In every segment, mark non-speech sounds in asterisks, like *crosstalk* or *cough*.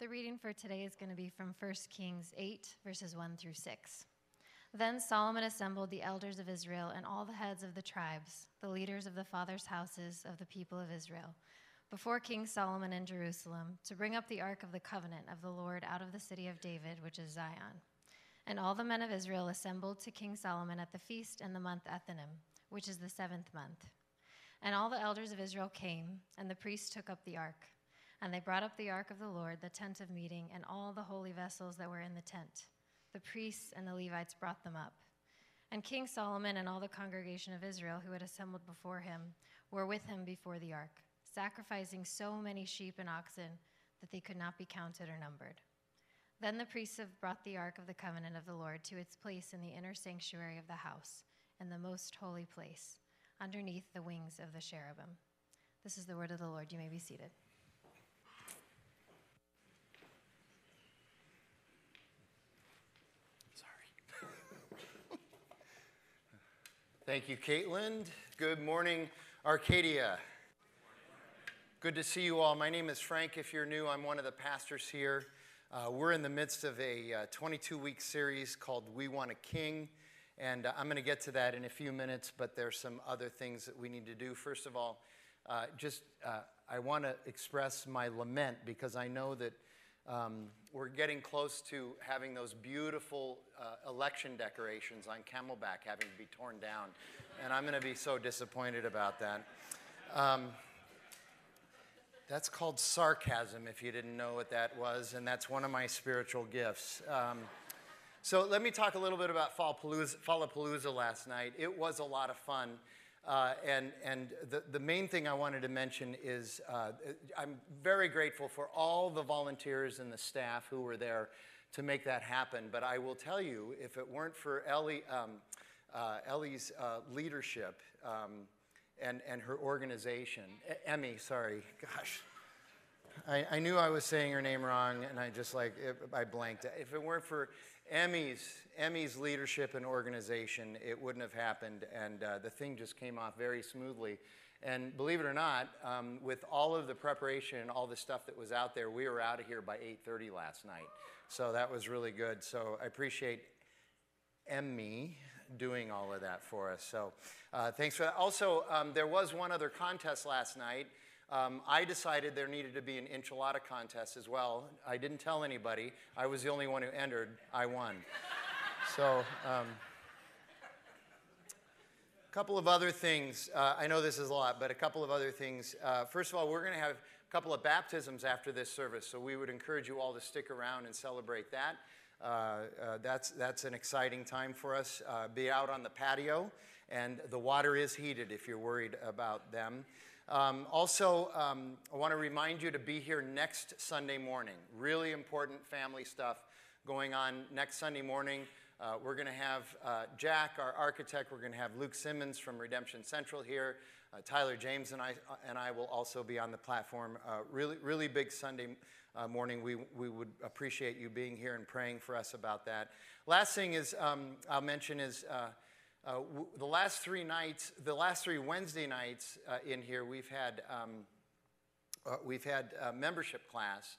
The reading for today is going to be from 1 Kings 8, verses 1 through 6. Then Solomon assembled the elders of Israel and all the heads of the tribes, the leaders of the fathers' houses of the people of Israel, before King Solomon in Jerusalem, to bring up the ark of the covenant of the Lord out of the city of David, which is Zion. And all the men of Israel assembled to King Solomon at the feast in the month Ethanim, which is the seventh month. And all the elders of Israel came, and the priests took up the ark. And they brought up the ark of the Lord, the tent of meeting, and all the holy vessels that were in the tent. The priests and the Levites brought them up. And King Solomon and all the congregation of Israel who had assembled before him were with him before the ark, sacrificing so many sheep and oxen that they could not be counted or numbered. Then the priests have brought the ark of the covenant of the Lord to its place in the inner sanctuary of the house, in the most holy place, underneath the wings of the cherubim. This is the word of the Lord. You may be seated. Thank you, Caitlin. Good morning, Arcadia. Good to see you all. My name is Frank. If you're new, I'm one of the pastors here. Uh, we're in the midst of a 22 uh, week series called We Want a King. And uh, I'm going to get to that in a few minutes, but there's some other things that we need to do. First of all, uh, just uh, I want to express my lament because I know that um, we're getting close to having those beautiful uh, election decorations on Camelback having to be torn down. And I'm going to be so disappointed about that. Um, that's called sarcasm, if you didn't know what that was, and that's one of my spiritual gifts. Um, so let me talk a little bit about Fallapalooza last night. It was a lot of fun. Uh, and and the, the main thing I wanted to mention is uh, I'm very grateful for all the volunteers and the staff who were there to make that happen. But I will tell you, if it weren't for Ellie, um, uh, Ellie's uh, leadership um, and, and her organization, Emmy, sorry, gosh. I, I, knew I was saying her name wrong, and I just like, I blanked. If it weren't for Emmy's, Emmy's leadership and organization, it wouldn't have happened, and uh, the thing just came off very smoothly. And believe it or not, um, with all of the preparation and all the stuff that was out there, we were out of here by 8:30 last night. So that was really good. So I appreciate Emmy doing all of that for us. So uh, thanks for that. Also, um, there was one other contest last night. Um, I decided there needed to be an enchilada contest as well. I didn't tell anybody. I was the only one who entered. I won. *laughs* so, um, a couple of other things. Uh, I know this is a lot, but a couple of other things. Uh, first of all, we're going to have a couple of baptisms after this service, so we would encourage you all to stick around and celebrate that. Uh, uh that's, that's an exciting time for us. Uh, be out on the patio, and the water is heated if you're worried about them. Um, also, um, I want to remind you to be here next Sunday morning. Really important family stuff going on next Sunday morning. Uh, we're going to have uh, Jack, our architect. We're going to have Luke Simmons from Redemption Central here. Uh, Tyler James and I, uh, and I will also be on the platform. Uh, really, really big Sunday uh, morning. We, we would appreciate you being here and praying for us about that. Last thing is um, I'll mention is uh, the last three nights, the last three Wednesday nights uh, in here, we've had um, uh, we've had membership class,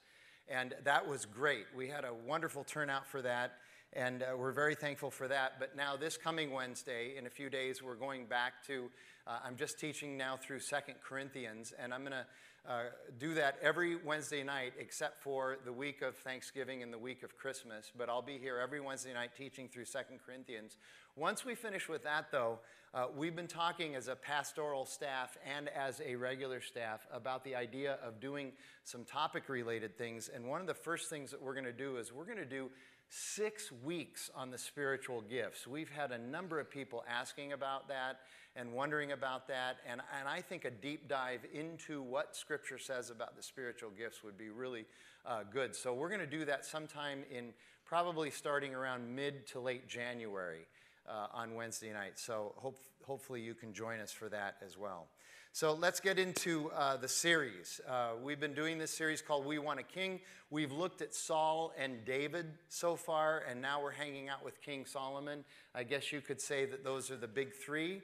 and that was great. We had a wonderful turnout for that, and uh, we're very thankful for that. But now, this coming Wednesday, in a few days, we're going back to. Uh, I'm just teaching now through Second Corinthians, and I'm going to uh, do that every Wednesday night except for the week of Thanksgiving and the week of Christmas. But I'll be here every Wednesday night teaching through Second Corinthians. Once we finish with that, though, uh, we've been talking as a pastoral staff and as a regular staff about the idea of doing some topic related things. And one of the first things that we're going to do is we're going to do six weeks on the spiritual gifts. We've had a number of people asking about that and wondering about that. And, and I think a deep dive into what Scripture says about the spiritual gifts would be really uh, good. So we're going to do that sometime in probably starting around mid to late January uh, on Wednesday night. So hope, hopefully you can join us for that as well. So let's get into uh, the series. Uh, we've been doing this series called We Want a King. We've looked at Saul and David so far, and now we're hanging out with King Solomon. I guess you could say that those are the big three.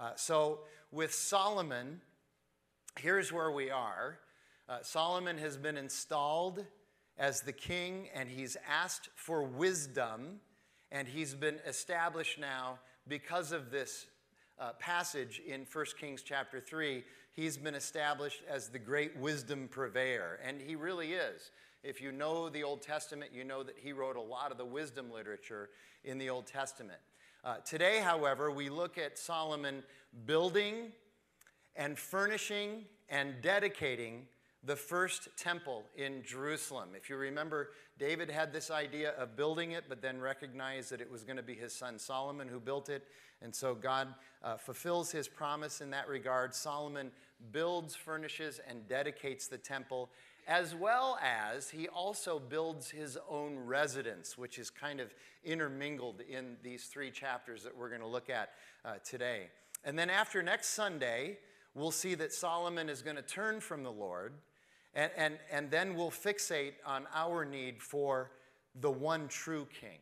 Uh, so, with Solomon, here's where we are. Uh, Solomon has been installed as the king, and he's asked for wisdom, and he's been established now because of this uh, passage in 1 Kings chapter 3. He's been established as the great wisdom purveyor, and he really is. If you know the Old Testament, you know that he wrote a lot of the wisdom literature in the Old Testament. Uh, today, however, we look at Solomon building and furnishing and dedicating the first temple in Jerusalem. If you remember, David had this idea of building it, but then recognized that it was going to be his son Solomon who built it. And so God uh, fulfills his promise in that regard. Solomon builds, furnishes, and dedicates the temple, as well as he also builds his own residence, which is kind of intermingled in these three chapters that we're going to look at uh, today. And then after next Sunday, we'll see that Solomon is going to turn from the Lord, and, and, and then we'll fixate on our need for the one true king.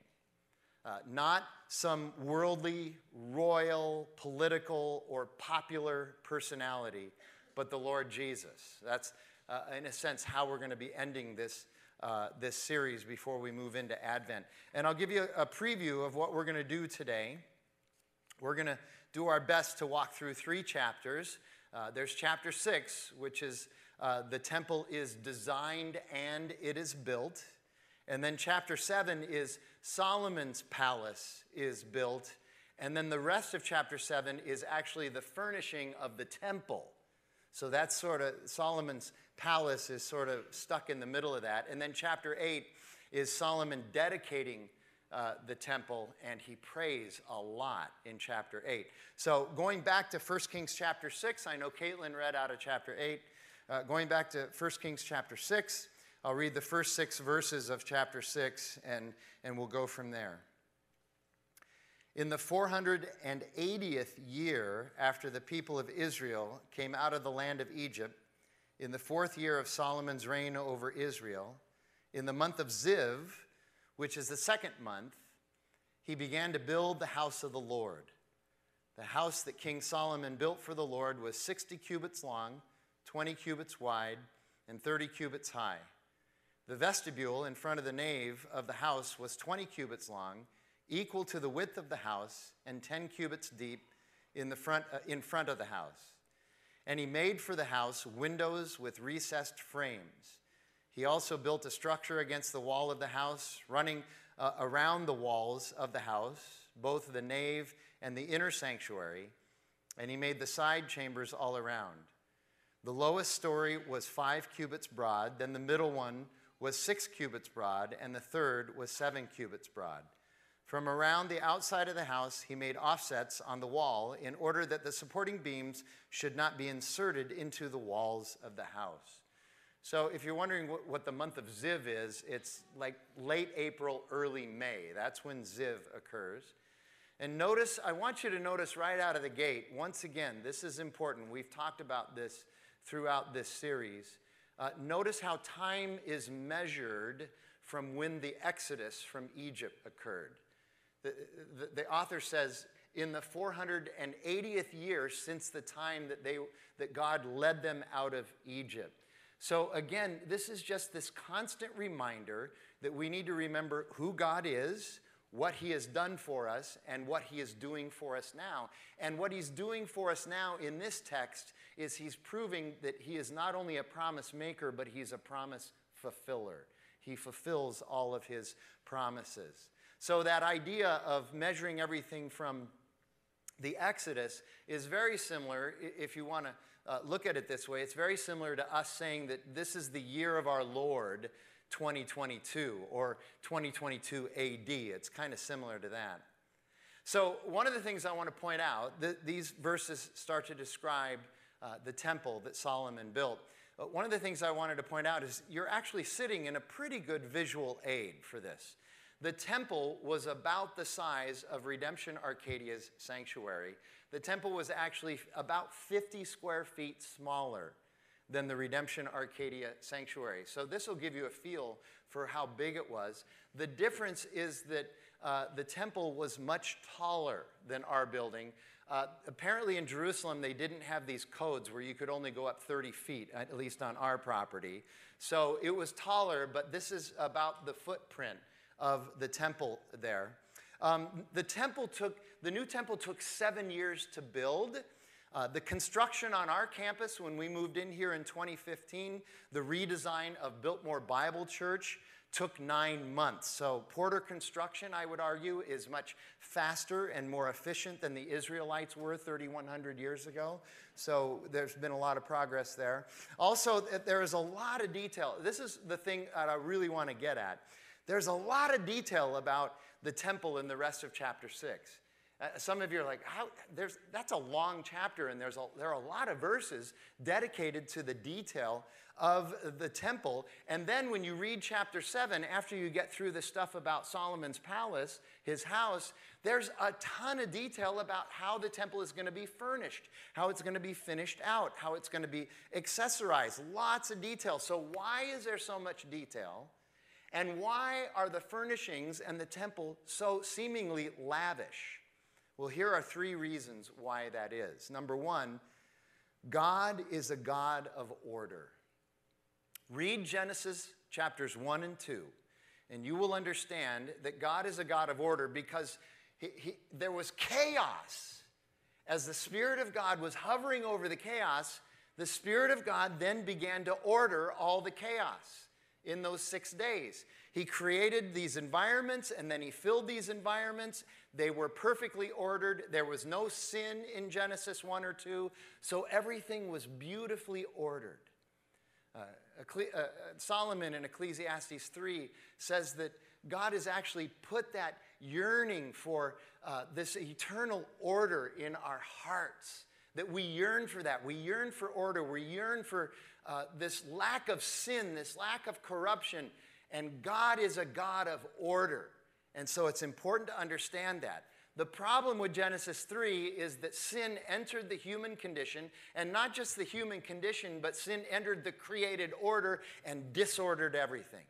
Uh, not some worldly, royal, political, or popular personality, but the Lord Jesus. That's, uh, in a sense, how we're going to be ending this, uh, this series before we move into Advent. And I'll give you a, a preview of what we're going to do today. We're going to do our best to walk through three chapters. Uh, there's chapter six, which is uh, the temple is designed and it is built. And then chapter seven is Solomon's palace is built. And then the rest of chapter seven is actually the furnishing of the temple. So that's sort of Solomon's palace is sort of stuck in the middle of that. And then chapter eight is Solomon dedicating uh, the temple, and he prays a lot in chapter 8. So, going back to 1 Kings chapter 6, I know Caitlin read out of chapter 8. Uh, going back to 1 Kings chapter 6, I'll read the first six verses of chapter 6, and, and we'll go from there. In the 480th year after the people of Israel came out of the land of Egypt, in the fourth year of Solomon's reign over Israel, in the month of Ziv, which is the second month, he began to build the house of the Lord. The house that King Solomon built for the Lord was 60 cubits long, 20 cubits wide, and 30 cubits high. The vestibule in front of the nave of the house was 20 cubits long, equal to the width of the house, and 10 cubits deep in, the front, uh, in front of the house. And he made for the house windows with recessed frames. He also built a structure against the wall of the house, running uh, around the walls of the house, both the nave and the inner sanctuary, and he made the side chambers all around. The lowest story was five cubits broad, then the middle one was six cubits broad, and the third was seven cubits broad. From around the outside of the house, he made offsets on the wall in order that the supporting beams should not be inserted into the walls of the house. So if you're wondering what, the month of Ziv is, it's like late April, early May. That's when Ziv occurs. And notice, I want you to notice right out of the gate, once again, this is important. We've talked about this throughout this series. Uh, notice how time is measured from when the exodus from Egypt occurred. The, the, the author says, in the 480th year since the time that, they, that God led them out of Egypt. So, again, this is just this constant reminder that we need to remember who God is, what He has done for us, and what He is doing for us now. And what He's doing for us now in this text is He's proving that He is not only a promise maker, but He's a promise fulfiller. He fulfills all of His promises. So, that idea of measuring everything from the Exodus is very similar, if you want to uh, look at it this way, it's very similar to us saying that this is the year of our Lord 2022 or 2022 AD. It's kind of similar to that. So, one of the things I want to point out, that these verses start to describe uh, the temple that Solomon built. Uh, one of the things I wanted to point out is you're actually sitting in a pretty good visual aid for this. The temple was about the size of Redemption Arcadia's sanctuary. The temple was actually about 50 square feet smaller than the Redemption Arcadia sanctuary. So, this will give you a feel for how big it was. The difference is that uh, the temple was much taller than our building. Uh, apparently, in Jerusalem, they didn't have these codes where you could only go up 30 feet, at least on our property. So it was taller, but this is about the footprint of the temple there. Um, the temple took, the new temple took seven years to build. Uh, the construction on our campus, when we moved in here in 2015, the redesign of Biltmore Bible Church, took nine months. So, Porter construction, I would argue, is much faster and more efficient than the Israelites were 3,100 years ago. So, there's been a lot of progress there. Also, there is a lot of detail. This is the thing that I really want to get at. There's a lot of detail about the temple in the rest of chapter 6. Uh, some of you are like, How? There's, that's a long chapter, and there's a, there are a lot of verses dedicated to the detail of the temple. And then when you read chapter 7, after you get through the stuff about Solomon's palace, his house, there's a ton of detail about how the temple is going to be furnished, how it's going to be finished out, how it's going to be accessorized. Lots of detail. So, why is there so much detail? And why are the furnishings and the temple so seemingly lavish? Well, here are three reasons why that is. Number one, God is a God of order. Read Genesis chapters 1 and 2, and you will understand that God is a God of order because he, he, there was chaos. As the Spirit of God was hovering over the chaos, the Spirit of God then began to order all the chaos in those six days. He created these environments and then he filled these environments. They were perfectly ordered. There was no sin in Genesis 1 or 2. So everything was beautifully ordered. Uh, uh, uh, Solomon in Ecclesiastes 3 says that God has actually put that yearning for uh, this eternal order in our hearts. That we yearn for that. We yearn for order. We yearn for uh, this lack of sin, this lack of corruption. And God is a God of order. And so it's important to understand that. The problem with Genesis 3 is that sin entered the human condition, and not just the human condition, but sin entered the created order and disordered everything.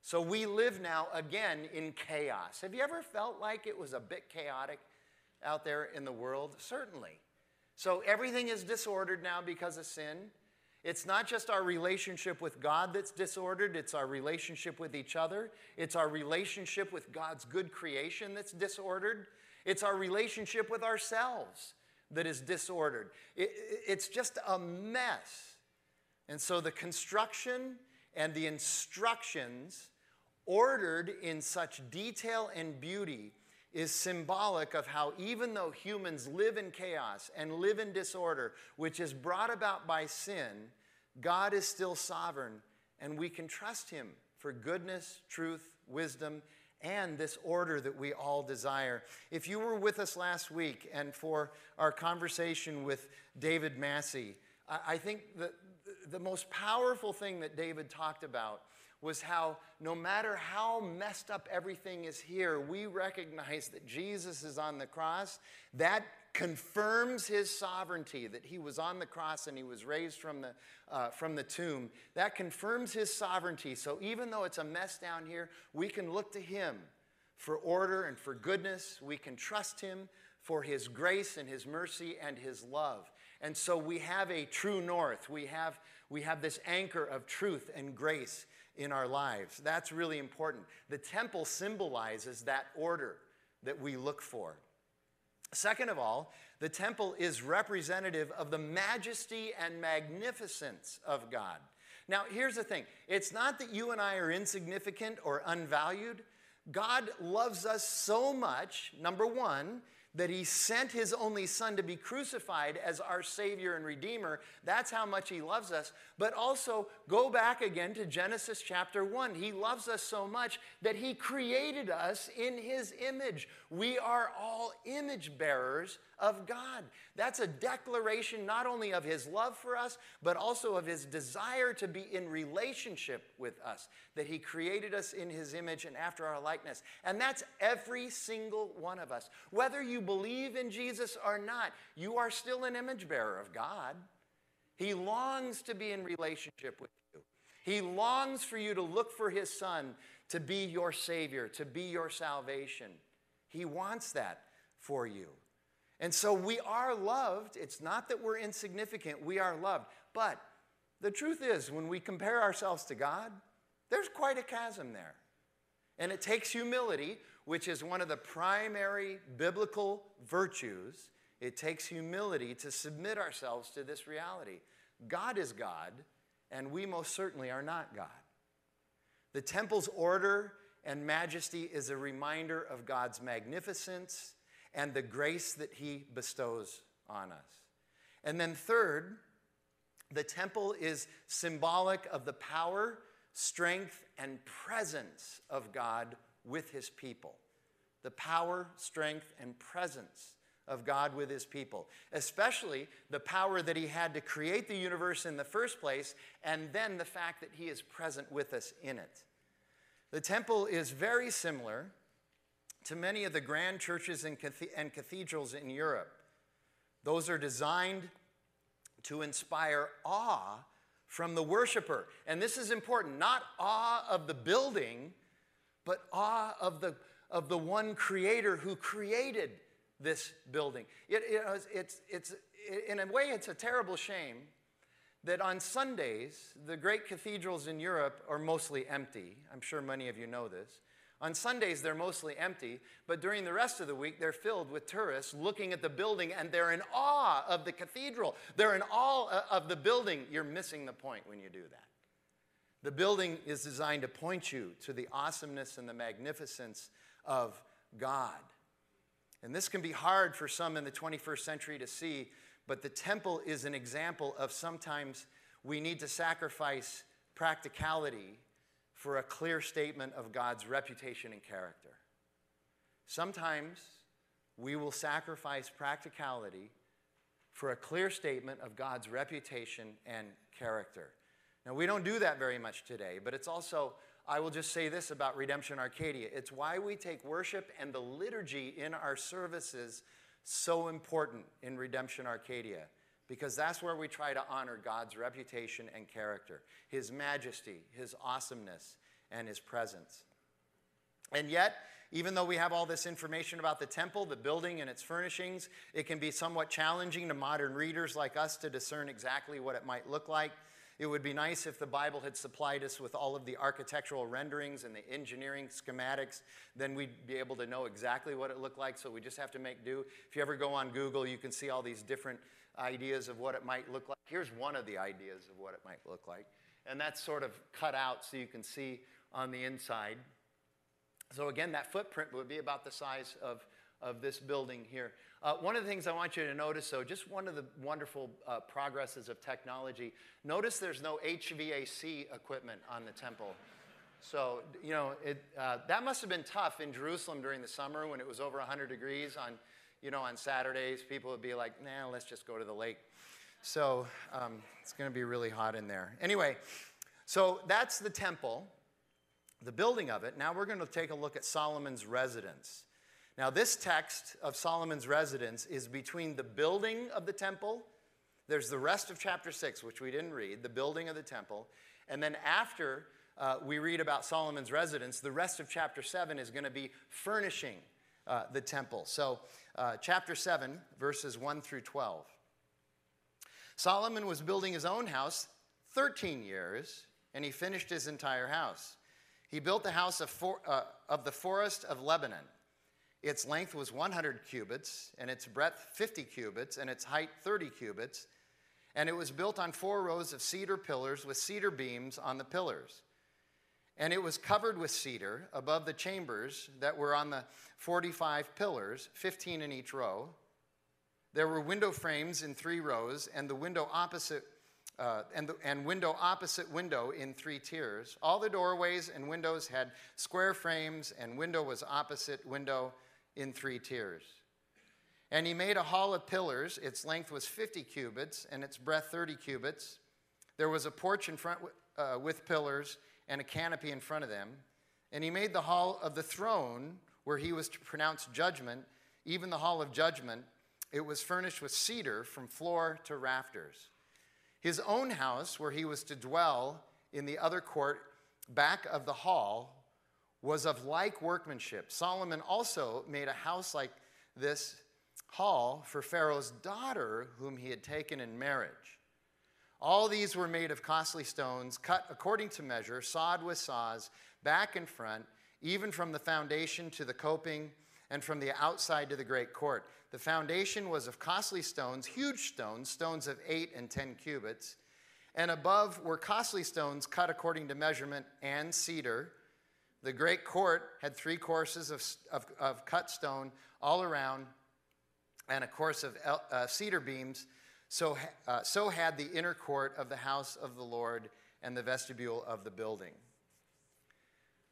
So we live now again in chaos. Have you ever felt like it was a bit chaotic out there in the world? Certainly. So everything is disordered now because of sin. It's not just our relationship with God that's disordered, it's our relationship with each other. It's our relationship with God's good creation that's disordered. It's our relationship with ourselves that is disordered. It, it's just a mess. And so the construction and the instructions, ordered in such detail and beauty, is symbolic of how, even though humans live in chaos and live in disorder, which is brought about by sin, God is still sovereign and we can trust Him for goodness, truth, wisdom, and this order that we all desire. If you were with us last week and for our conversation with David Massey, I think the, the most powerful thing that David talked about was how no matter how messed up everything is here, we recognize that Jesus is on the cross. That confirms his sovereignty, that he was on the cross and he was raised from the, uh, from the tomb. That confirms his sovereignty. So even though it's a mess down here, we can look to him for order and for goodness. We can trust him for his grace and his mercy and his love. And so we have a true north. We have, we have this anchor of truth and grace in our lives. That's really important. The temple symbolizes that order that we look for. Second of all, the temple is representative of the majesty and magnificence of God. Now, here's the thing it's not that you and I are insignificant or unvalued. God loves us so much, number one, that he sent his only son to be crucified as our Savior and Redeemer. That's how much he loves us. But also, go back again to Genesis chapter 1. He loves us so much that he created us in his image. We are all image bearers of God. That's a declaration not only of his love for us, but also of his desire to be in relationship with us, that he created us in his image and after our likeness. And that's every single one of us. Whether you believe in Jesus or not, you are still an image bearer of God. He longs to be in relationship with you. He longs for you to look for his son to be your savior, to be your salvation. He wants that for you. And so we are loved. It's not that we're insignificant, we are loved. But the truth is, when we compare ourselves to God, there's quite a chasm there. And it takes humility, which is one of the primary biblical virtues. It takes humility to submit ourselves to this reality. God is God, and we most certainly are not God. The temple's order and majesty is a reminder of God's magnificence and the grace that He bestows on us. And then, third, the temple is symbolic of the power, strength, and presence of God with His people. The power, strength, and presence of God with his people, especially the power that he had to create the universe in the first place, and then the fact that he is present with us in it. The temple is very similar to many of the grand churches and, cathedrals in Europe. Those are designed to inspire awe from the worshiper. And this is important not awe of the building, but awe of the, of the one creator who created this building. It, it, it's, it's, in a way, it's a terrible shame that on Sundays, the great cathedrals in Europe are mostly empty. I'm sure many of you know this. On Sundays, they're mostly empty, but during the rest of the week, they're filled with tourists looking at the building and they're in awe of the cathedral. They're in awe of the building. You're missing the point when you do that. The building is designed to point you to the awesomeness and the magnificence of God. And this can be hard for some in the 21st century to see, but the temple is an example of sometimes we need to sacrifice practicality for a clear statement of God's reputation and character. Sometimes we will sacrifice practicality for a clear statement of God's reputation and character. Now, we don't do that very much today, but it's also I will just say this about Redemption Arcadia it's why we take worship and the liturgy in our services so important in Redemption Arcadia, because that's where we try to honor God's reputation and character, His majesty, His awesomeness, and His presence. And yet, even though we have all this information about the temple, the building, and its furnishings, it can be somewhat challenging to modern readers like us to discern exactly what it might look like. It would be nice if the Bible had supplied us with all of the architectural renderings and the engineering schematics. Then we'd be able to know exactly what it looked like. So we just have to make do. If you ever go on Google, you can see all these different ideas of what it might look like. Here's one of the ideas of what it might look like. And that's sort of cut out so you can see on the inside. So again, that footprint would be about the size of, of this building here. Uh, one of the things I want you to notice, though, just one of the wonderful uh, progresses of technology, notice there's no HVAC equipment on the temple. So, you know, it, uh, that must have been tough in Jerusalem during the summer when it was over 100 degrees on, you know, on Saturdays. People would be like, nah, let's just go to the lake. So um, it's going to be really hot in there. Anyway, so that's the temple, the building of it. Now we're going to take a look at Solomon's residence. Now, this text of Solomon's residence is between the building of the temple, there's the rest of chapter 6, which we didn't read, the building of the temple, and then after uh, we read about Solomon's residence, the rest of chapter 7 is going to be furnishing uh, the temple. So, uh, chapter 7, verses 1 through 12. Solomon was building his own house 13 years, and he finished his entire house. He built the house of, for, uh, of the forest of Lebanon its length was 100 cubits, and its breadth 50 cubits, and its height 30 cubits. And it was built on four rows of cedar pillars with cedar beams on the pillars. And it was covered with cedar above the chambers that were on the 45 pillars, 15 in each row. There were window frames in three rows, and the window opposite uh, and, the, and window opposite window in three tiers. All the doorways and windows had square frames, and window was opposite window in three tiers. And he made a hall of pillars. Its length was 50 cubits, and its breadth 30 cubits. There was a porch in front uh, with pillars and a canopy in front of them. And he made the hall of the throne where he was to pronounce judgment, even the hall of judgment. It was furnished with cedar from floor to rafters. His own house, where he was to dwell in the other court back of the hall, was of like workmanship. Solomon also made a house like this hall for Pharaoh's daughter, whom he had taken in marriage. All these were made of costly stones, cut according to measure, sawed with saws, back and front, even from the foundation to the coping, and from the outside to the great court. The foundation was of costly stones, huge stones, stones of eight and ten cubits. And above were costly stones cut according to measurement and cedar. The great court had three courses of, of, of cut stone all around and a course of uh, cedar beams. So, uh, so had the inner court of the house of the Lord and the vestibule of the building.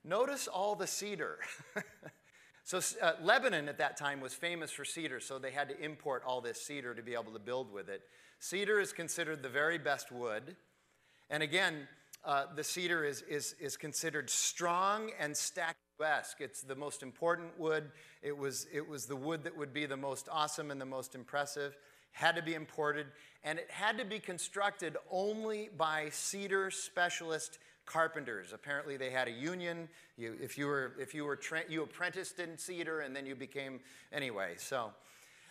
Notice all the cedar. *laughs* so, uh, Lebanon at that time was famous for cedar, so they had to import all this cedar to be able to build with it. Cedar is considered the very best wood. And again, uh, the cedar is, is, is considered strong and statuesque. It's the most important wood. It was, it was the wood that would be the most awesome and the most impressive. Had to be imported, and it had to be constructed only by cedar specialist carpenters. Apparently, they had a union. You, if you were, if you were, tra- you apprenticed in cedar, and then you became anyway. So,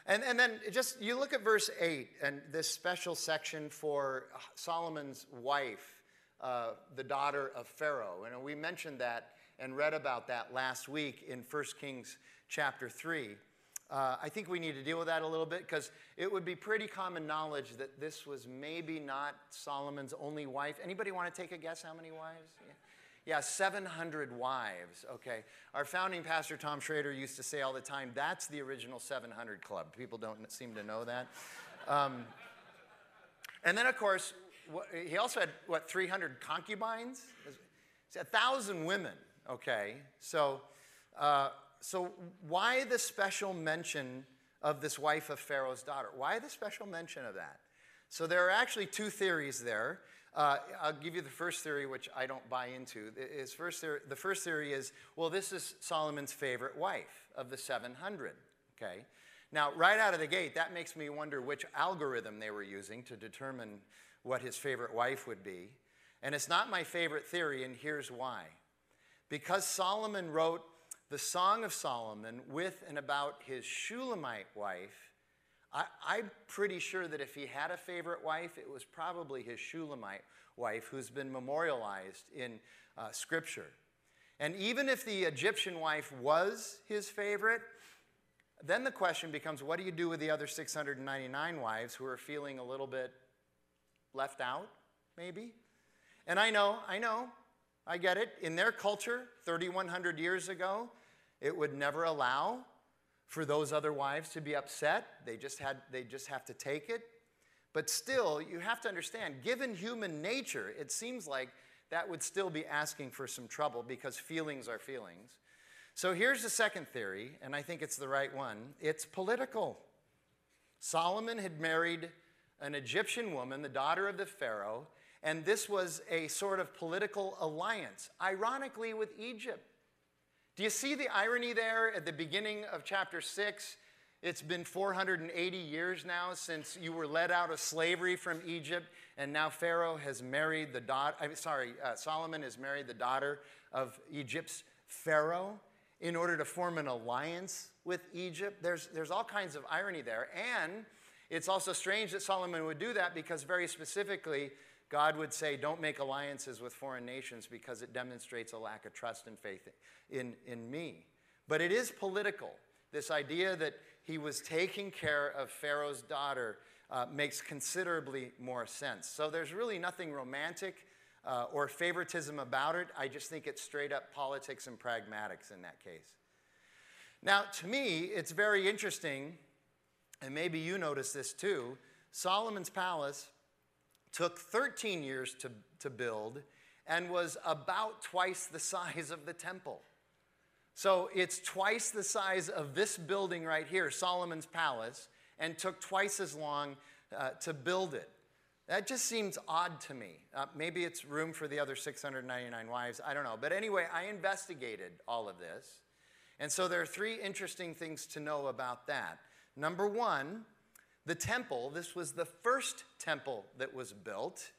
and, and then just you look at verse 8 and this special section for Solomon's wife, uh, the daughter of Pharaoh. And we mentioned that and read about that last week in 1 Kings chapter 3. Uh, I think we need to deal with that a little bit because it would be pretty common knowledge that this was maybe not Solomon's only wife. Anybody want to take a guess how many wives? Yeah. Yeah, 700 wives. Okay. Our founding pastor, Tom Schrader, used to say all the time, that's the original 700 club. People don't seem to know that. Um, and then, of course, he also had, what, 300 concubines? A thousand women, okay? So, uh, so why the special mention of this wife of Pharaoh's daughter? Why the special mention of that? So there are actually two theories there. Uh, I'll give you the first theory, which I don't buy into. Is first theory, the first theory is well, this is Solomon's favorite wife of the 700. Okay? Now, right out of the gate, that makes me wonder which algorithm they were using to determine what his favorite wife would be. And it's not my favorite theory, and here's why. Because Solomon wrote the Song of Solomon with and about his Shulamite wife, I, am pretty sure that if he had a favorite wife, it was probably his Shulamite wife who's been memorialized in uh, Scripture. And even if the Egyptian wife was his favorite, then the question becomes what do you do with the other 699 wives who are feeling a little bit left out, maybe? And I know, I know, I get it. In their culture, 3,100 years ago, it would never allow for those other wives to be upset. They just, had, they just have to take it. But still, you have to understand, given human nature, it seems like that would still be asking for some trouble because feelings are feelings. So here's the second theory, and I think it's the right one it's political. Solomon had married an Egyptian woman, the daughter of the Pharaoh, and this was a sort of political alliance, ironically, with Egypt. Do you see the irony there at the beginning of chapter 6? It's been 480 years now since you were led out of slavery from Egypt, and now Pharaoh has married the daughter, I'm sorry, uh, Solomon has married the daughter of Egypt's Pharaoh in order to form an alliance with Egypt. There's, there's all kinds of irony there. And it's also strange that Solomon would do that because, very specifically, God would say, Don't make alliances with foreign nations because it demonstrates a lack of trust and faith in, in me. But it is political. This idea that he was taking care of Pharaoh's daughter uh, makes considerably more sense. So there's really nothing romantic uh, or favoritism about it. I just think it's straight up politics and pragmatics in that case. Now, to me, it's very interesting, and maybe you notice this too. Solomon's palace took 13 years to, to build and was about twice the size of the temple. So it's twice the size of this building right here, Solomon's palace, and took twice as long uh, to build it. That just seems odd to me. Uh, maybe it's room for the other 699 wives. I don't know. But anyway, I investigated all of this. And so there are three interesting things to know about that. Number one, the temple, this was the first temple that was built.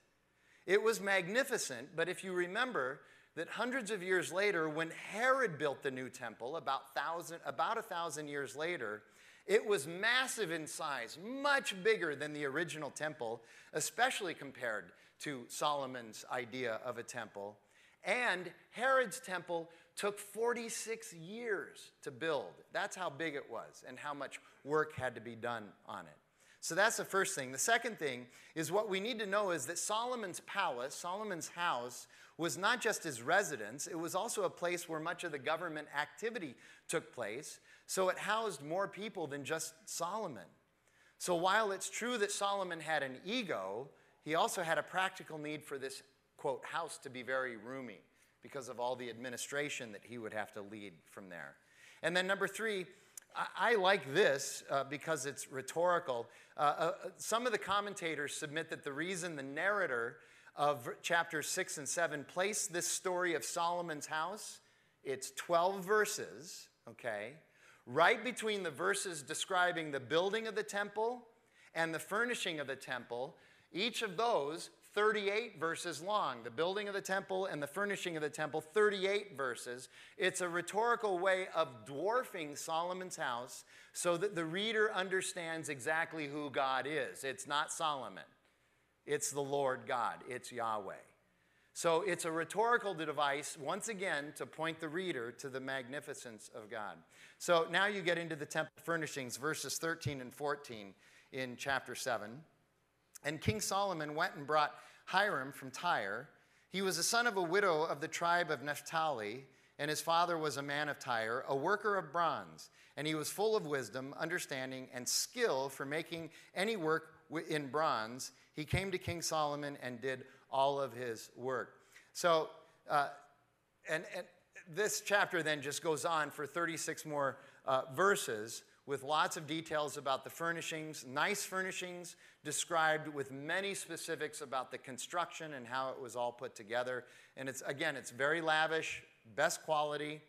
It was magnificent, but if you remember that hundreds of years later, when Herod built the new temple, about, thousand, about a thousand years later, It was massive in size, much bigger than the original temple, especially compared to Solomon's idea of a temple. And Herod's temple took 46 years to build. That's how big it was and how much work had to be done on it. So that's the first thing. The second thing is what we need to know is that Solomon's palace, Solomon's house, was not just his residence, it was also a place where much of the government activity took place. So it housed more people than just Solomon. So while it's true that Solomon had an ego, he also had a practical need for this, quote, house to be very roomy because of all the administration that he would have to lead from there. And then number three, I, like this uh, because it's rhetorical. Uh, uh, some of the commentators submit that the reason the narrator of chapters 6 and 7 placed this story of Solomon's house, it's 12 verses, okay? Right between the verses describing the building of the temple and the furnishing of the temple, each of those 38 verses long. The building of the temple and the furnishing of the temple, 38 verses. It's a rhetorical way of dwarfing Solomon's house so that the reader understands exactly who God is. It's not Solomon, it's the Lord God, it's Yahweh. So it's a rhetorical device, once again, to point the reader to the magnificence of God. So now you get into the temple furnishings, verses 13 and 14 in chapter 7. And King Solomon went and brought Hiram from Tyre. He was the son of a widow of the tribe of Naphtali, and his father was a man of Tyre, a worker of bronze. And he was full of wisdom, understanding, and skill for making any work in bronze. He came to King Solomon and did all of his work. So, uh, and, and this chapter then just goes on for 36 more uh, verses with lots of details about the furnishings, nice furnishings described with many specifics about the construction and how it was all put together. And it's, again, it's very lavish, best quality.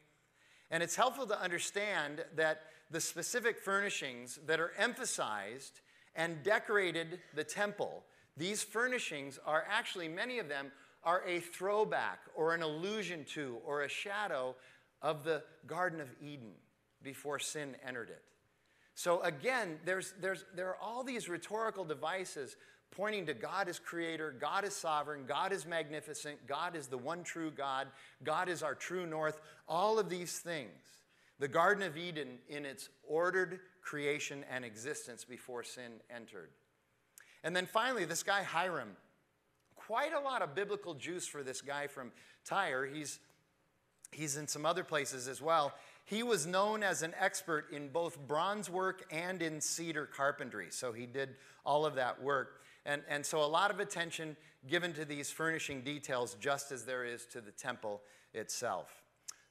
And it's helpful to understand that the specific furnishings that are emphasized and decorated the temple, these furnishings are actually, many of them, are a throwback or an allusion to or a shadow of the Garden of Eden before sin entered it. So again, there's, there's, there are all these rhetorical devices pointing to God as creator, God is sovereign, God is magnificent, God is the one true God, God is our true north, all of these things. The Garden of Eden in its ordered creation and existence before sin entered. And then finally, this guy Hiram, quite a lot of biblical juice for this guy from Tyre. He's, he's in some other places as well. He was known as an expert in both bronze work and in cedar carpentry. So he did all of that work. And, and so a lot of attention given to these furnishing details, just as there is to the temple itself.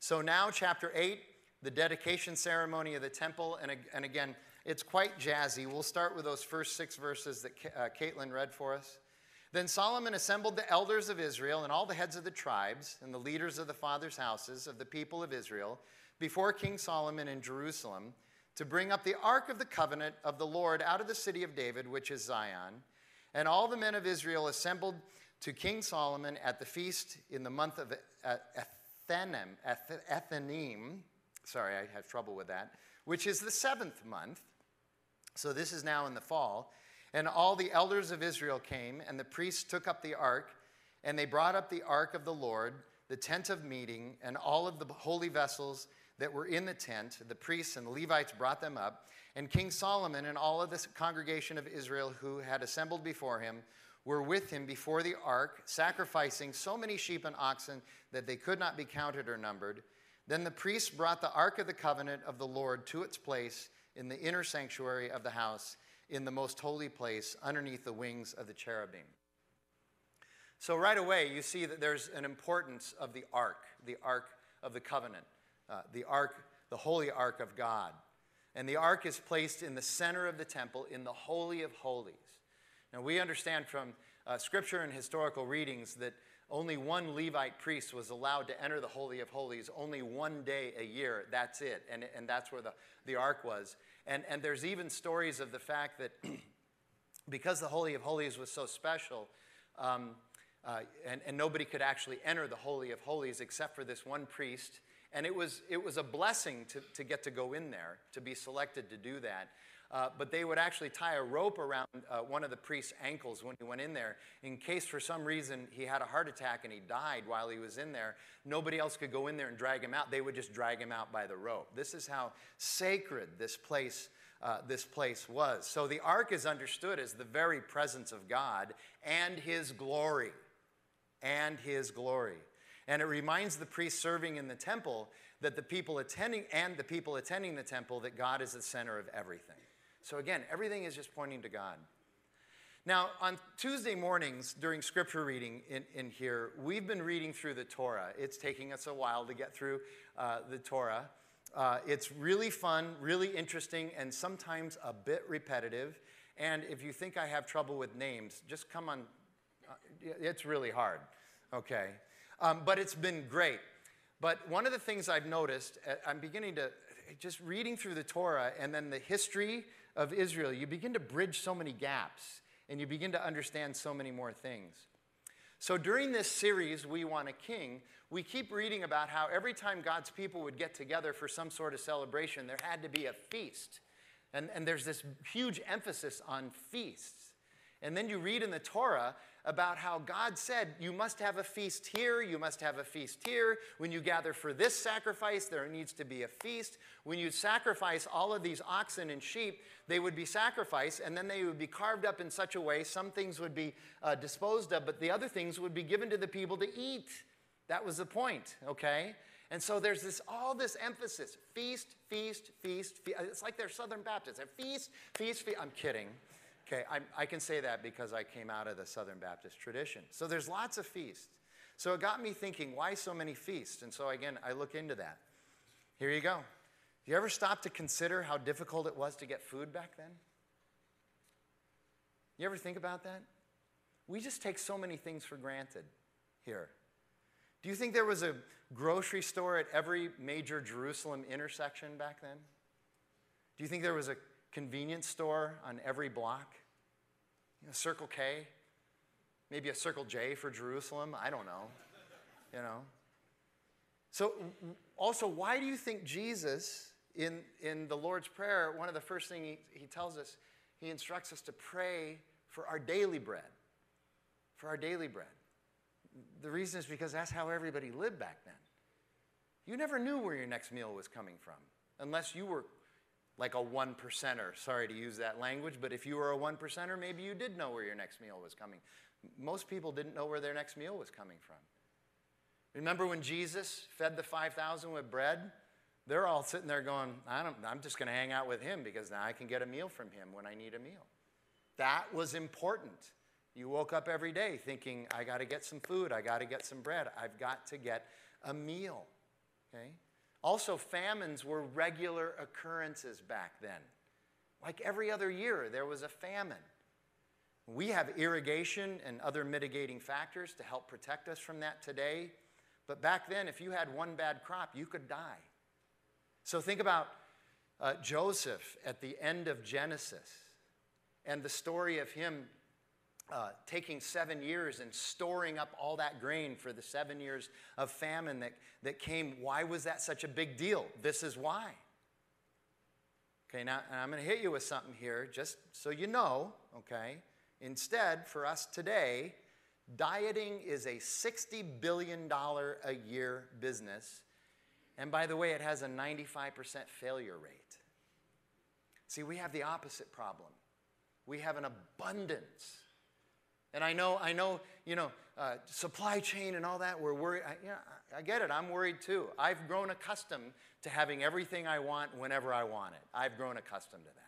So now, chapter 8, the dedication ceremony of the temple. And, and again, it's quite jazzy. We'll start with those first six verses that uh, Caitlin read for us. Then Solomon assembled the elders of Israel and all the heads of the tribes and the leaders of the fathers' houses of the people of Israel before King Solomon in Jerusalem to bring up the ark of the covenant of the Lord out of the city of David, which is Zion. And all the men of Israel assembled to King Solomon at the feast in the month of Ethanim, Ethanim, sorry, I have trouble with that, which is the seventh month. So this is now in the fall. And all the elders of Israel came, and the priests took up the ark, and they brought up the ark of the Lord, the tent of meeting, and all of the holy vessels that were in the tent. The priests and the Levites brought them up. And King Solomon and all of the congregation of Israel who had assembled before him were with him before the ark, sacrificing so many sheep and oxen that they could not be counted or numbered. Then the priests brought the ark of the covenant of the Lord to its place in the inner sanctuary of the house, in the most holy place, underneath the wings of the cherubim. So, right away, you see that there's an importance of the ark, the ark of the covenant. Uh, the ark, the holy ark of God. And the ark is placed in the center of the temple in the Holy of Holies. Now, we understand from uh, scripture and historical readings that only one Levite priest was allowed to enter the Holy of Holies only one day a year. That's it. And, and that's where the, the ark was. And, and there's even stories of the fact that *clears throat* because the Holy of Holies was so special, um, uh, and, and nobody could actually enter the Holy of Holies except for this one priest And it was, it was a blessing to, to get to go in there, to be selected to do that. Uh, but they would actually tie a rope around uh, one of the priest's ankles when he went in there in case for some reason he had a heart attack and he died while he was in there. Nobody else could go in there and drag him out. They would just drag him out by the rope. This is how sacred this place, uh, this place was. So the ark is understood as the very presence of God and his glory. And his glory. And it reminds the priest serving in the temple that the people attending and the people attending the temple that God is the center of everything. So again, everything is just pointing to God. Now, on Tuesday mornings during scripture reading in, in here, we've been reading through the Torah. It's taking us a while to get through uh, the Torah. Uh, it's really fun, really interesting, and sometimes a bit repetitive. And if you think I have trouble with names, just come on. Uh, it's really hard, okay? Um, but it's been great. But one of the things I've noticed, uh, I'm beginning to just reading through the Torah and then the history of Israel, you begin to bridge so many gaps and you begin to understand so many more things. So during this series, We Want a King, we keep reading about how every time God's people would get together for some sort of celebration, there had to be a feast. And, and there's this huge emphasis on feasts. And then you read in the Torah about how God said, You must have a feast here, you must have a feast here. When you gather for this sacrifice, there needs to be a feast. When you sacrifice all of these oxen and sheep, they would be sacrificed, and then they would be carved up in such a way, some things would be uh, disposed of, but the other things would be given to the people to eat. That was the point, okay? And so there's this all this emphasis feast, feast, feast, feast. It's like they're Southern Baptists. They're feast, feast, feast. I'm kidding. Okay, I, I can say that because I came out of the Southern Baptist tradition. So there's lots of feasts. So it got me thinking, why so many feasts? And so again, I look into that. Here you go. You ever stop to consider how difficult it was to get food back then? You ever think about that? We just take so many things for granted here. Do you think there was a grocery store at every major Jerusalem intersection back then? Do you think there was a convenience store on every block? You know, Circle K, maybe a Circle J for Jerusalem. I don't know. You know. So, also, why do you think Jesus, in, in the Lord's Prayer, one of the first things he, he tells us, he instructs us to pray for our daily bread? For our daily bread. The reason is because that's how everybody lived back then. You never knew where your next meal was coming from unless you were like a one percenter. Sorry to use that language, but if you were a one percenter, maybe you did know where your next meal was coming. Most people didn't know where their next meal was coming from. Remember when Jesus fed the 5,000 with bread? They're all sitting there going, I don't, I'm just going to hang out with him because now I can get a meal from him when I need a meal. That was important. You woke up every day thinking, I got to get some food, I got to get some bread, I've got to get a meal. Okay? Also, famines were regular occurrences back then. Like every other year, there was a famine. We have irrigation and other mitigating factors to help protect us from that today. But back then, if you had one bad crop, you could die. So think about uh, Joseph at the end of Genesis and the story of him uh, taking seven years and storing up all that grain for the seven years of famine that, that came. Why was that such a big deal? This is why. Okay, now I'm going to hit you with something here just so you know, okay? Instead, for us today, dieting is a $60 billion a year business. And by the way, it has a 95% failure rate. See, we have the opposite problem. We have an abundance and I know, I know, you know, uh, supply chain and all that, we're worried. I, I get it. I'm worried too. I've grown accustomed to having everything I want whenever I want it. I've grown accustomed to that.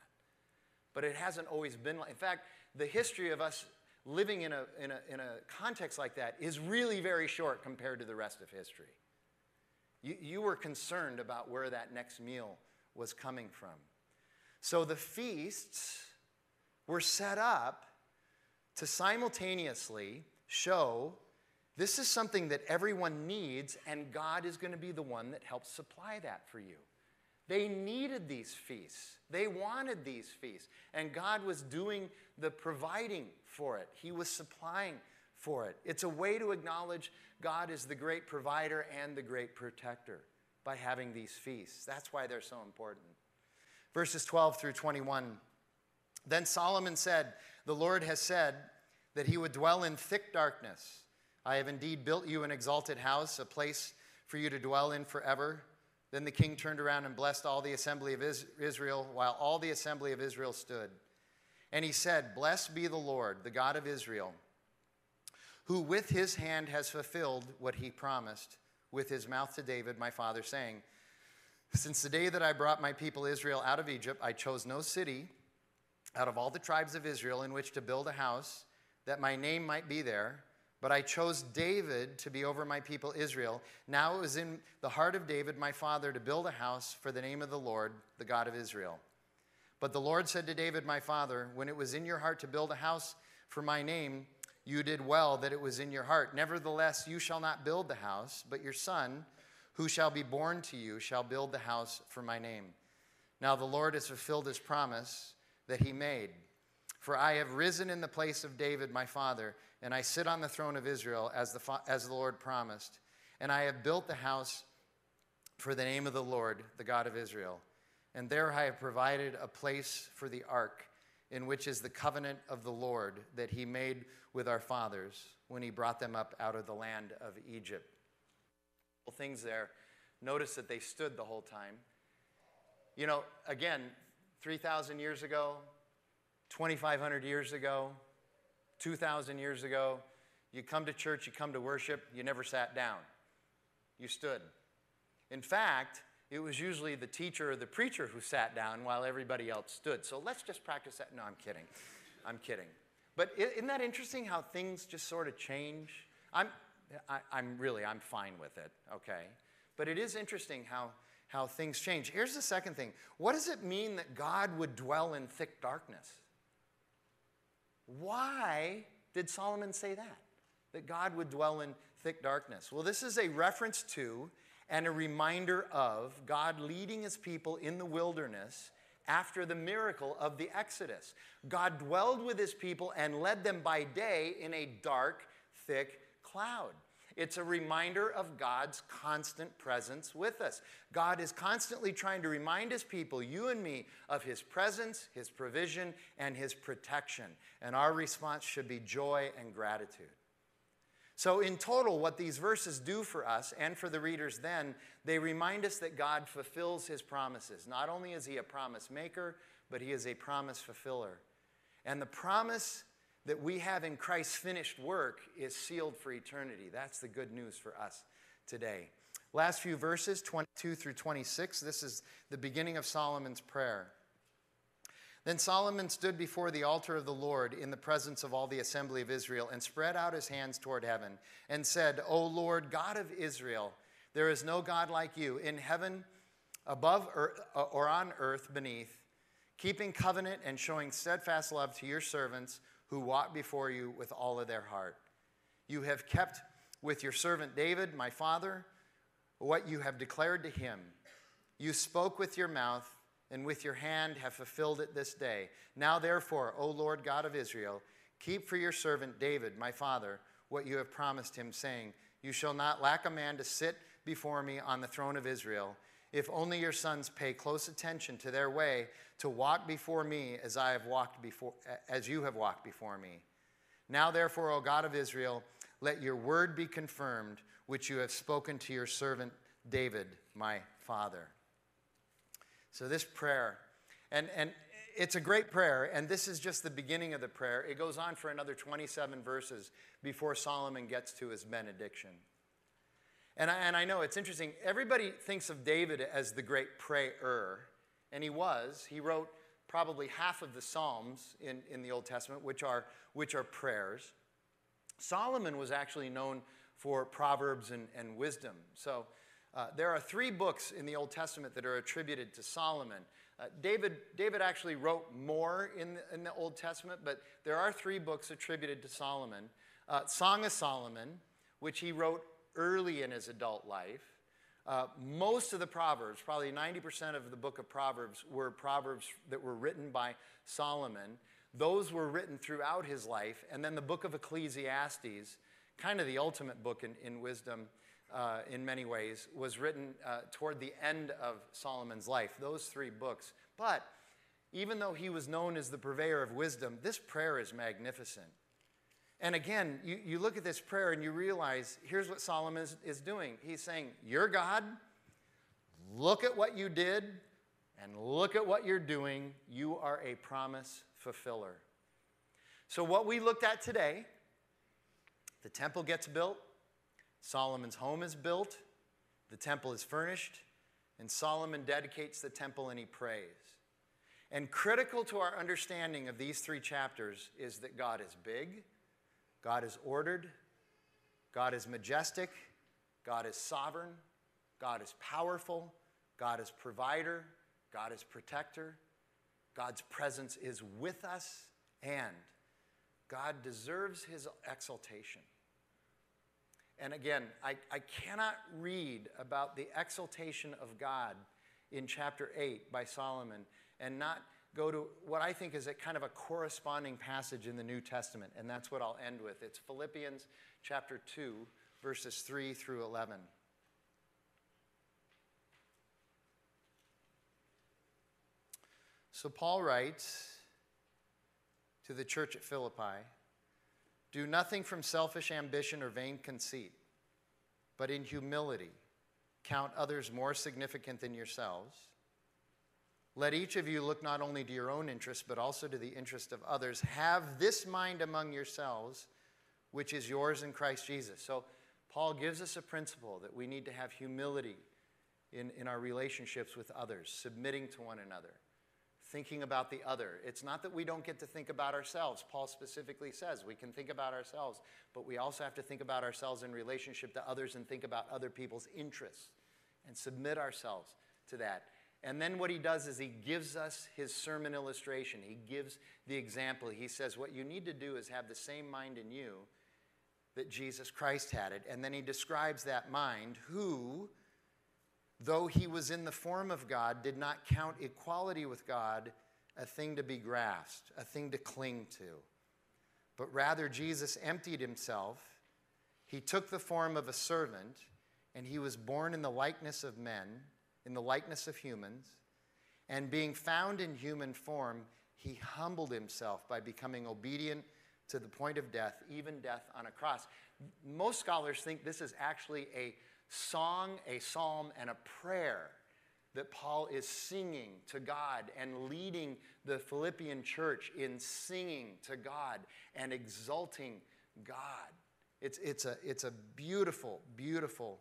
But it hasn't always been like, in fact, the history of us living in a, in a, in a context like that is really very short compared to the rest of history. You, you were concerned about where that next meal was coming from. So the feasts were set up to simultaneously show this is something that everyone needs, and God is going to be the one that helps supply that for you. They needed these feasts. They wanted these feasts. And God was doing the providing for it, He was supplying for it. It's a way to acknowledge God is the great provider and the great protector. by having these feasts. That's why they're so important. Verses 12 through 21. Then Solomon said, The Lord has said that he would dwell in thick darkness. I have indeed built you an exalted house, a place for you to dwell in forever. Then the king turned around and blessed all the assembly of Israel, while all the assembly of Israel stood. And he said, Blessed be the Lord, the God of Israel, who with his hand has fulfilled what he promised with his mouth to David, my father, saying, Since the day that I brought my people Israel out of Egypt, I chose no city out of all the tribes of Israel in which to build a house, that my name might be there. But I chose David to be over my people Israel. Now it was in the heart of David, my father, to build a house for the name of the Lord, the God of Israel. But the Lord said to David, my father, When it was in your heart to build a house for my name, you did well that it was in your heart. Nevertheless, you shall not build the house, but your son, who shall be born to you, shall build the house for my name. Now the Lord has fulfilled his promise that he made. For I have risen in the place of David my father, and I sit on the throne of Israel as the, as the Lord promised. And I have built the house for the name of the Lord, the God of Israel. And there I have provided a place for the ark in which is the covenant of the Lord that he made with our fathers when he brought them up out of the land of Egypt. Things there. Notice that they stood the whole time. You know, again, 3,000 years ago, 2,500 years ago, 2,000 years ago, you come to church, you come to worship, you never sat down. You stood. In fact, it was usually the teacher or the preacher who sat down while everybody else stood. So let's just practice that. No, I'm kidding. I'm kidding. But isn't that interesting how things just sort of change? I'm, I, am i am really, I'm fine with it, okay? But it is interesting how, how things change. Here's the second thing. What does it mean that God would dwell in thick darkness? Why did Solomon say that? That God would dwell in thick darkness? Well, this is a reference to and a reminder of God leading his people in the wilderness after the miracle of the Exodus. God dwelled with his people and led them by day in a dark, thick cloud. It's a reminder of God's constant presence with us. God is constantly trying to remind his people, you and me, of his presence, his provision, and his protection. And our response should be joy and gratitude. So, in total, what these verses do for us and for the readers then, they remind us that God fulfills his promises. Not only is he a promise maker, but he is a promise fulfiller. And the promise that we have in Christ's finished work is sealed for eternity. That's the good news for us today. Last few verses, 22 through 26, this is the beginning of Solomon's prayer. Then Solomon stood before the altar of the Lord in the presence of all the assembly of Israel and spread out his hands toward heaven and said, O Lord, God of Israel, there is no God like you in heaven above uh, or on earth beneath, keeping covenant and showing steadfast love to your servants who walk before you with all of their heart. You have kept with your servant David, my father, what you have declared to him. You spoke with your mouth and with your hand have fulfilled it this day. Now, therefore, O Lord God of Israel, keep for your servant David, my father, what you have promised him, saying, You shall not lack a man to sit before me on the throne of Israel. If only your sons pay close attention to their way to walk before me as I have walked before as you have walked before me. Now therefore, O God of Israel, let your word be confirmed, which you have spoken to your servant David, my father. So, this prayer, and, and it's a great prayer, and this is just the beginning of the prayer. It goes on for another 27 verses before Solomon gets to his benediction. And I, and I know it's interesting. Everybody thinks of David as the great prayer, and he was. He wrote probably half of the Psalms in, in the Old Testament, which are, which are prayers. Solomon was actually known for Proverbs and, and wisdom. So uh, there are three books in the Old Testament that are attributed to Solomon. Uh, David, David actually wrote more in the, in the, Old Testament, but there are three books attributed to Solomon uh, Song of Solomon, which he wrote early in his adult life. Uh, most of the Proverbs, probably 90% of the book of Proverbs, were Proverbs that were written by Solomon. Those were written throughout his life. And then the book of Ecclesiastes, kind of the ultimate book in, in wisdom, uh, in many ways, was written uh, toward the end of Solomon's life, those three books. But even though he was known as the purveyor of wisdom, this prayer is magnificent. And again, you, you look at this prayer and you realize here's what Solomon is, is doing. He's saying, You're God, look at what you did, and look at what you're doing. You are a promise fulfiller. So, what we looked at today the temple gets built, Solomon's home is built, the temple is furnished, and Solomon dedicates the temple and he prays. And critical to our understanding of these three chapters is that God is big, God is ordered, God is majestic, God is sovereign, God is powerful, God is provider, God is protector, God's presence is with us, and God deserves his exaltation. And again, I, I cannot read about the exaltation of God in chapter 8 by Solomon and not go to what I think is a kind of a corresponding passage in the New Testament, and that's what I'll end with. It's Philippians chapter 2, verses 3 through 11. So Paul writes to the church at Philippi Do nothing from selfish ambition or vain conceit, but in humility count others more significant than yourselves. Let each of you look not only to your own interest, but also to the interest of others. Have this mind among yourselves, which is yours in Christ Jesus. So, Paul gives us a principle that we need to have humility in, in our relationships with others, submitting to one another, thinking about the other. It's not that we don't get to think about ourselves. Paul specifically says we can think about ourselves, but we also have to think about ourselves in relationship to others and think about other people's interests and submit ourselves to that. And then what he does is he gives us his sermon illustration. He gives the example. He says, What you need to do is have the same mind in you that Jesus Christ had it. And then he describes that mind who, though he was in the form of God, did not count equality with God a thing to be grasped, a thing to cling to. But rather, Jesus emptied himself. He took the form of a servant, and he was born in the likeness of men in the likeness of humans, and being found in human form, he humbled himself by becoming obedient to the point of death, even death on a cross. Most scholars think this is actually a song, a psalm, and a prayer that Paul is singing to God and leading the Philippian church in singing to God and exalting God. It's, it's, a, it's a beautiful, beautiful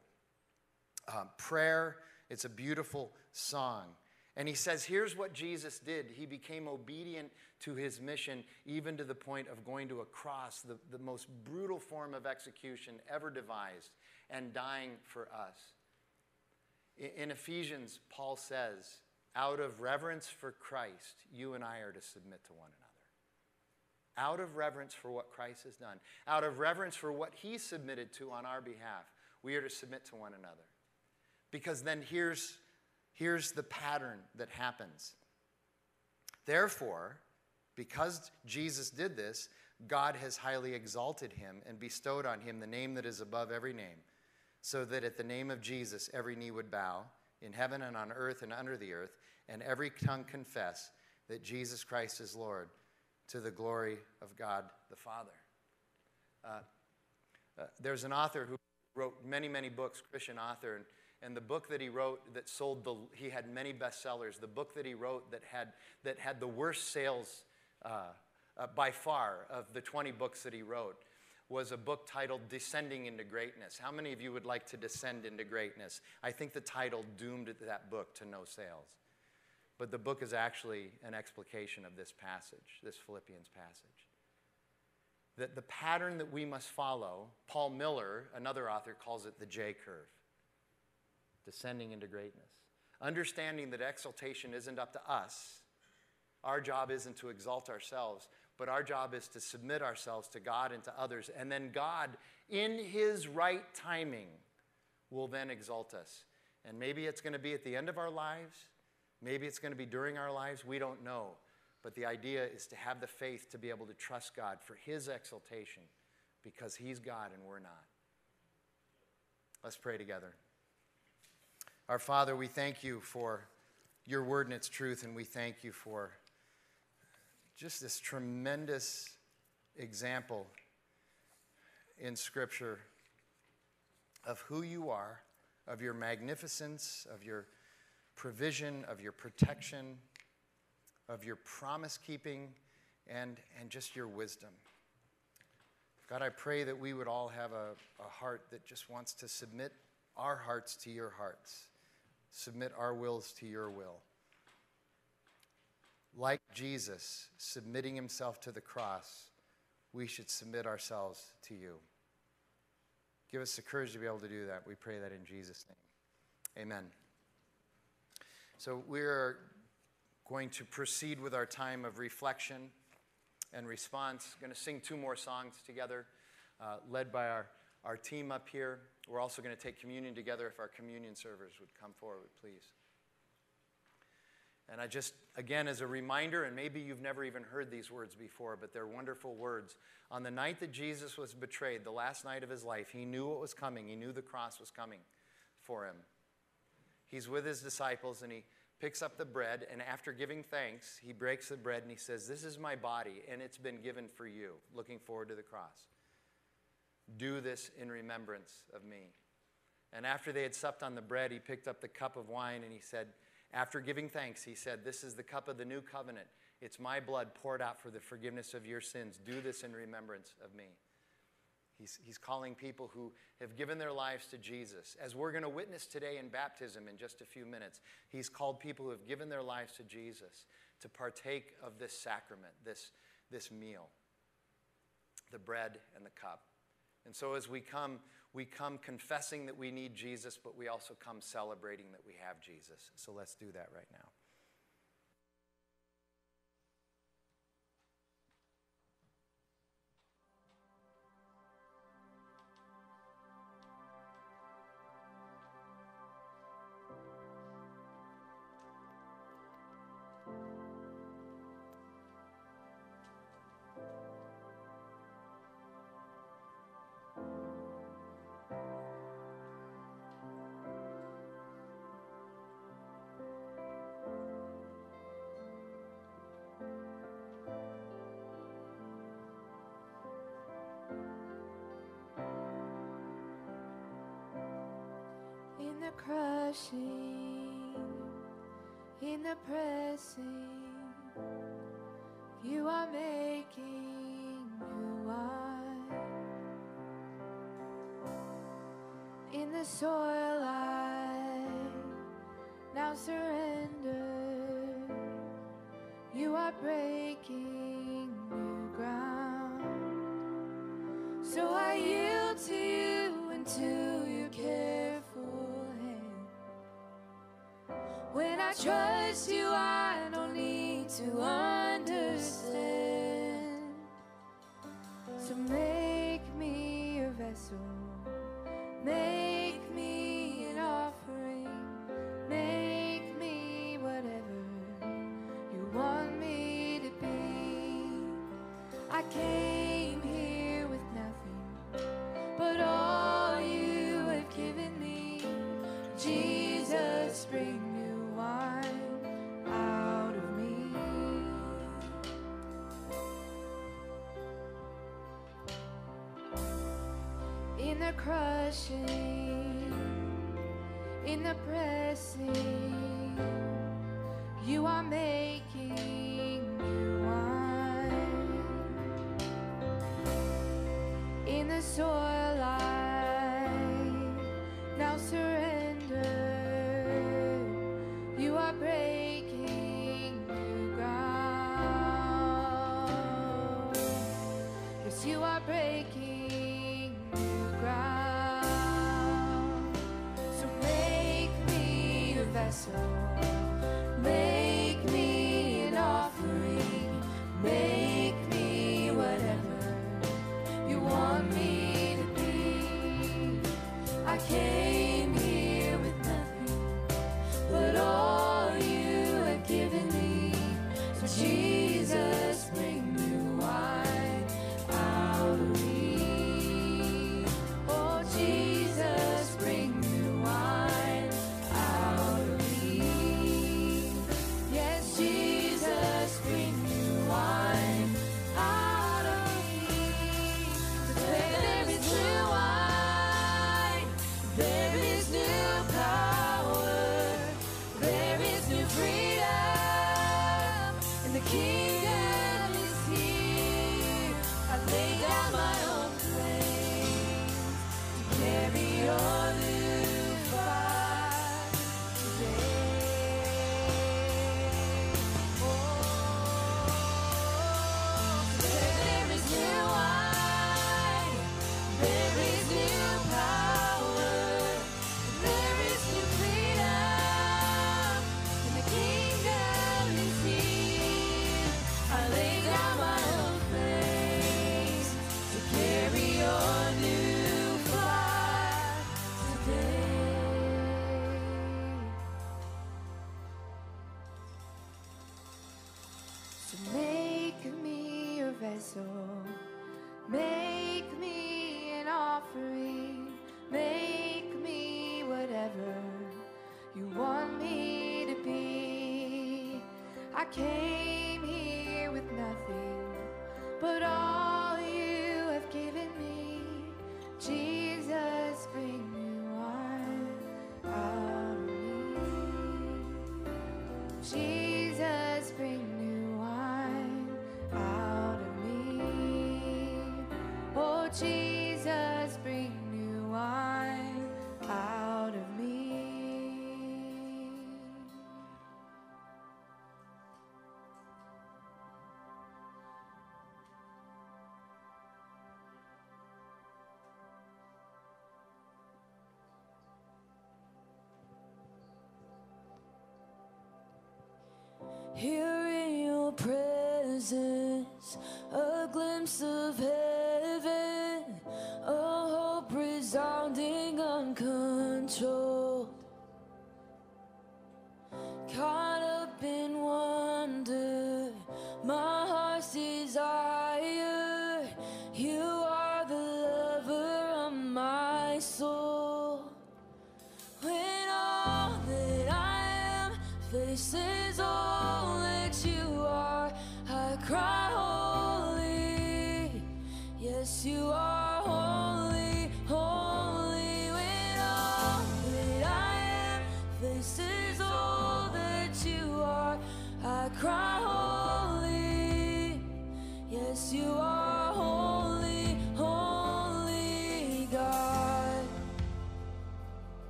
um, prayer it's a beautiful song. And he says, here's what Jesus did. He became obedient to his mission, even to the point of going to a cross, the, the most brutal form of execution ever devised, and dying for us. In, in Ephesians, Paul says, out of reverence for Christ, you and I are to submit to one another. Out of reverence for what Christ has done, out of reverence for what he submitted to on our behalf, we are to submit to one another. Because then here's, here's the pattern that happens. Therefore, because Jesus did this, God has highly exalted him and bestowed on him the name that is above every name, so that at the name of Jesus every knee would bow in heaven and on earth and under the earth, and every tongue confess that Jesus Christ is Lord to the glory of God the Father. Uh, uh, there's an author who wrote many, many books, Christian author, and and the book that he wrote that sold the he had many bestsellers. The book that he wrote that had that had the worst sales uh, uh, by far of the 20 books that he wrote was a book titled descending into greatness. How many of you would like to descend into greatness? I think the title doomed that book to no sales. But the book is actually an explication of this passage this philippians passage. That the pattern that we must follow paul miller another author calls it the j curve descending into greatness. Understanding that exaltation isn't up to us. Our job isn't to exalt ourselves, but our job is to submit ourselves to God and to others. And then God, in His right timing, will then exalt us. And maybe it's going to be at the end of our lives. Maybe it's going to be during our lives. We don't know. But the idea is to have the faith to be able to trust God for His exaltation because He's God and we're not. Let's pray together. Our Father, we thank you for your word and its truth, and we thank you for just this tremendous example in Scripture of who you are, of your magnificence, of your provision, of your protection, of your promise keeping, and, and just your wisdom. God, I pray that we would all have a, a heart that just wants to submit our hearts to your hearts, submit our wills to your will. Like Jesus submitting himself to the cross, we should submit ourselves to you. Give us the courage to be able to do that. We pray that in Jesus' name. Amen. So we're going to proceed with our time of reflection and response. Going to sing two more songs together, uh, led by our, our team up here. We're also going to take communion together if our communion servers would come forward, please. And I just, again, as a reminder, and maybe you've never even heard these words before, but they're wonderful words. On the night that Jesus was betrayed, the last night of his life, he knew what was coming. He knew the cross was coming for him. He's with his disciples and he picks up the bread, and after giving thanks, he breaks the bread and he says, This is my body, and it's been given for you. Looking forward to the cross. Do this in remembrance of me. And after they had supped on the bread, he picked up the cup of wine and he said, after giving thanks, he said, This is the cup of the new covenant. It's my blood poured out for the forgiveness of your sins. Do this in remembrance of me. He's, he's calling people who have given their lives to Jesus. As we're going to witness today in baptism in just a few minutes, he's called people who have given their lives to Jesus to partake of this sacrament, this, this meal, the bread and the cup. And so as we come, we come confessing that we need Jesus, but we also come celebrating that we have Jesus. So let's do that right now. In the pressing, you are making new wine. In the soil I now surrender, you are breaking I trust you, I don't need to understand. So make me a vessel, make crushing, in the pressing, you are making new wine in the soil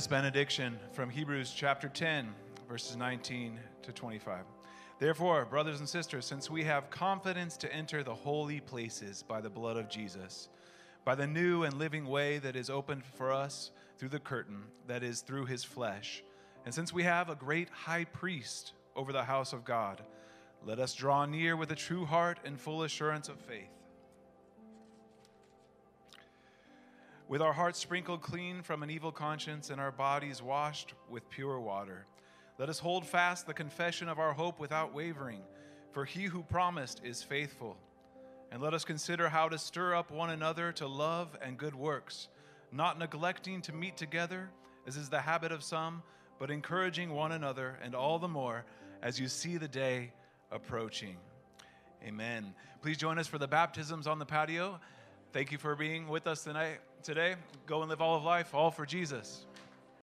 this benediction from Hebrews chapter 10, verses 19 to 25. Therefore, brothers and sisters, since we have confidence to enter the holy places by the blood of Jesus, by the new and living way that is opened for us through the curtain, that is, through his flesh, and since we have a great high priest over the house of God, let us draw near with a true heart and full assurance of faith with our hearts sprinkled clean from an evil conscience and our bodies washed with pure water. Let us hold fast the confession of our hope without wavering, for he who promised is faithful. And let us consider how to stir up one another to love and good works, not neglecting to meet together, as is the habit of some, but encouraging one another, and all the more as you see the day approaching. Amen. Please join us for the baptisms on the patio. Thank you for being with us tonight today. Go and live all of life, all for Jesus.